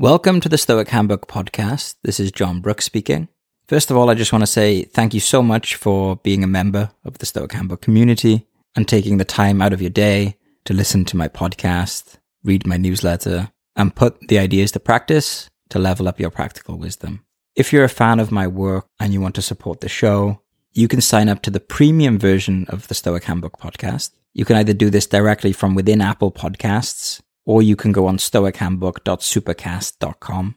Welcome to the Stoic Handbook podcast. This is Jon Brooks speaking. First of all, I just want to say thank you so much for being a member of the Stoic Handbook community and taking the time out of your day to listen to my podcast, read my newsletter, and put the ideas to practice to level up your practical wisdom. If you're a fan of my work and you want to support the show, you can sign up to the premium version of the Stoic Handbook podcast. You can either do this directly from within Apple Podcasts or you can go on stoichandbook.supercast.com.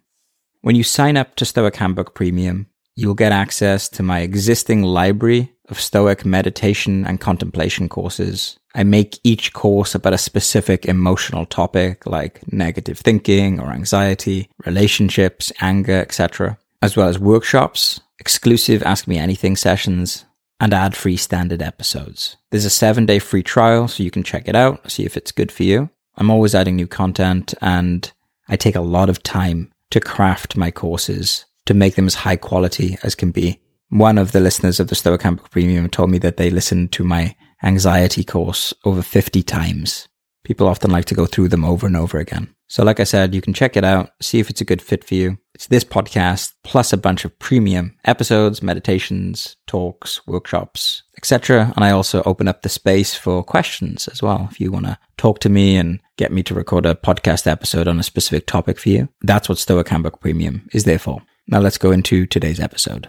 When you sign up to Stoic Handbook Premium, you'll get access to my existing library of Stoic meditation and contemplation courses. I make each course about a specific emotional topic like negative thinking or anxiety, relationships, anger, etc., as well as workshops, exclusive Ask Me Anything sessions, and ad free standard episodes. There's a seven day free trial, so you can check it out, see if it's good for you. I'm always adding new content and I take a lot of time to craft my courses to make them as high quality as can be. One of the listeners of the Stoic Handbook Premium told me that they listened to my anxiety course over 50 times. People often like to go through them over and over again. So, like I said, you can check it out, see if it's a good fit for you. It's this podcast plus a bunch of premium episodes, meditations, talks, workshops, etc. And I also open up the space for questions as well. If you want to talk to me and get me to record a podcast episode on a specific topic for you, that's what Stoic Handbook Premium is there for. Now, let's go into today's episode.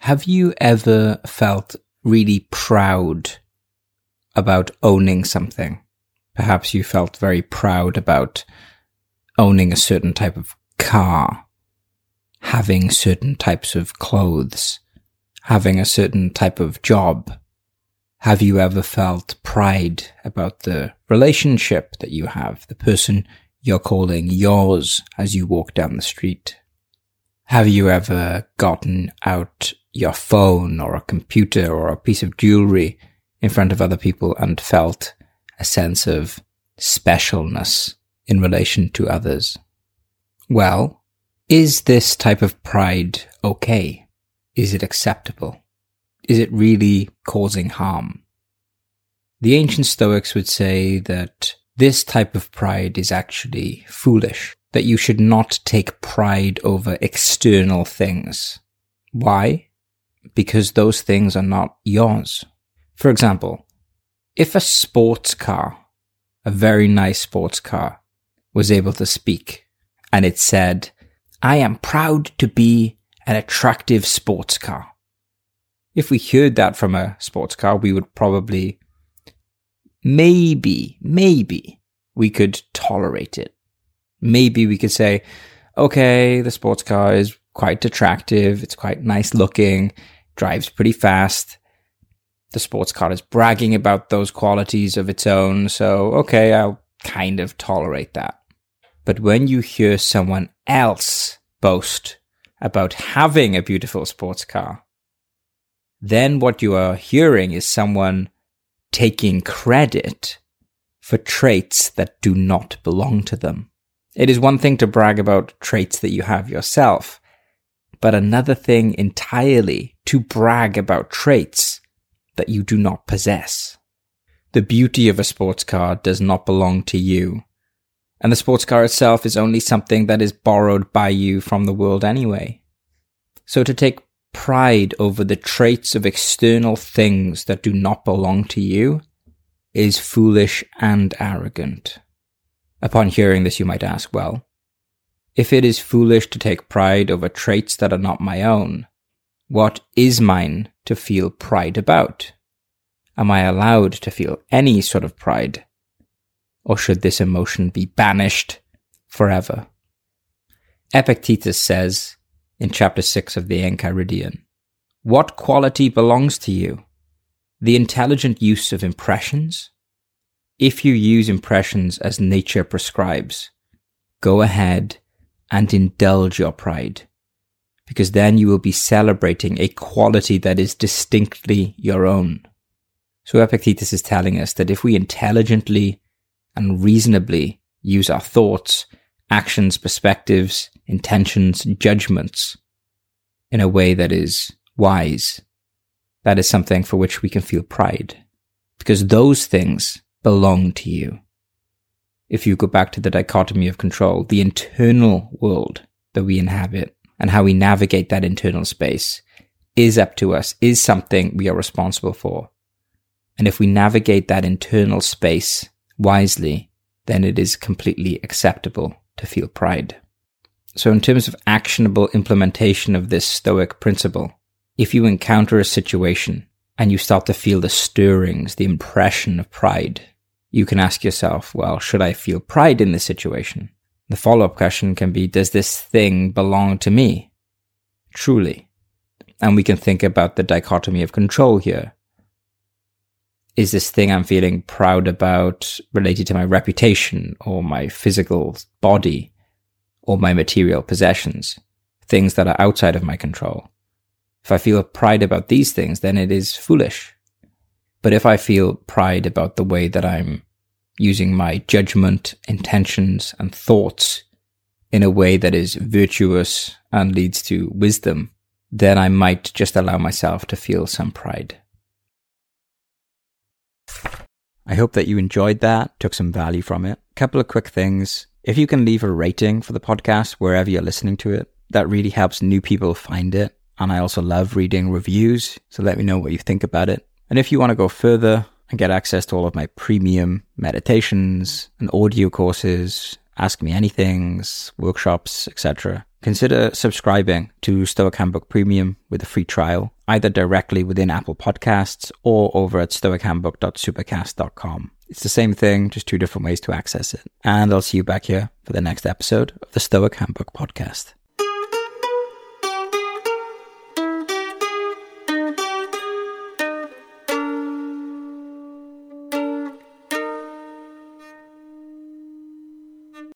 Have you ever felt really proud about owning something? Perhaps you felt very proud about owning a certain type of car, having certain types of clothes, having a certain type of job. Have you ever felt pride about the relationship that you have, the person you're calling yours as you walk down the street? Have you ever gotten out your phone or a computer or a piece of jewelry in front of other people and felt a sense of specialness in relation to others. Well, is this type of pride okay? Is it acceptable? Is it really causing harm? The ancient Stoics would say that this type of pride is actually foolish, that you should not take pride over external things. Why? Because those things are not yours. For example, if a sports car, a very nice sports car, was able to speak and it said, I am proud to be an attractive sports car. If we heard that from a sports car, we would probably, maybe, maybe we could tolerate it. Maybe we could say, okay, the sports car is quite attractive. It's quite nice looking, drives pretty fast the sports car is bragging about those qualities of its own, so okay, I'll kind of tolerate that. But when you hear someone else boast about having a beautiful sports car, then what you are hearing is someone taking credit for traits that do not belong to them. It is one thing to brag about traits that you have yourself, but another thing entirely to brag about traits that you do not possess. The beauty of a sports car does not belong to you. And the sports car itself is only something that is borrowed by you from the world anyway. So to take pride over the traits of external things that do not belong to you is foolish and arrogant. Upon hearing this, you might ask, well, if it is foolish to take pride over traits that are not my own, what is mine to feel pride about? Am I allowed to feel any sort of pride? Or should this emotion be banished forever? Epictetus says in chapter 6 of the Enchiridion, What quality belongs to you? The intelligent use of impressions? If you use impressions as nature prescribes, go ahead and indulge your pride because then you will be celebrating a quality that is distinctly your own. So Epictetus is telling us that if we intelligently and reasonably use our thoughts, actions, perspectives, intentions, judgments in a way that is wise, that is something for which we can feel pride because those things belong to you. if you go back to the dichotomy of control, the internal world that we inhabit and how we navigate that internal space is up to us, is something we are responsible for. And if we navigate that internal space wisely, then it is completely acceptable to feel pride. So, in terms of actionable implementation of this Stoic principle, if you encounter a situation and you start to feel the stirrings, the impression of pride, you can ask yourself, well, should I feel pride in this situation? The follow up question can be, does this thing belong to me? Truly. And we can think about the dichotomy of control here. Is this thing I'm feeling proud about related to my reputation or my physical body? or my material possessions, things that are outside of my control. If I feel pride about these things, then it is foolish. But if I feel pride about the way that I'm using my judgment, intentions, and thoughts in a way that is virtuous and leads to wisdom, then I might just allow myself to feel some pride. I hope that you enjoyed that, took some value from it. Couple of quick things. If you can leave a rating for the podcast wherever you're listening to it, that really helps new people find it. And I also love reading reviews. So let me know what you think about it. And if you want to go further and get access to all of my premium meditations and audio courses, ask me anythings, workshops, etc., consider subscribing to Stoic Handbook Premium with a free trial, either directly within Apple Podcasts or over at stoichandbook.supercast.com. It's the same thing, just two different ways to access it. And I'll see you back here for the next episode of the Stoic Handbook Podcast.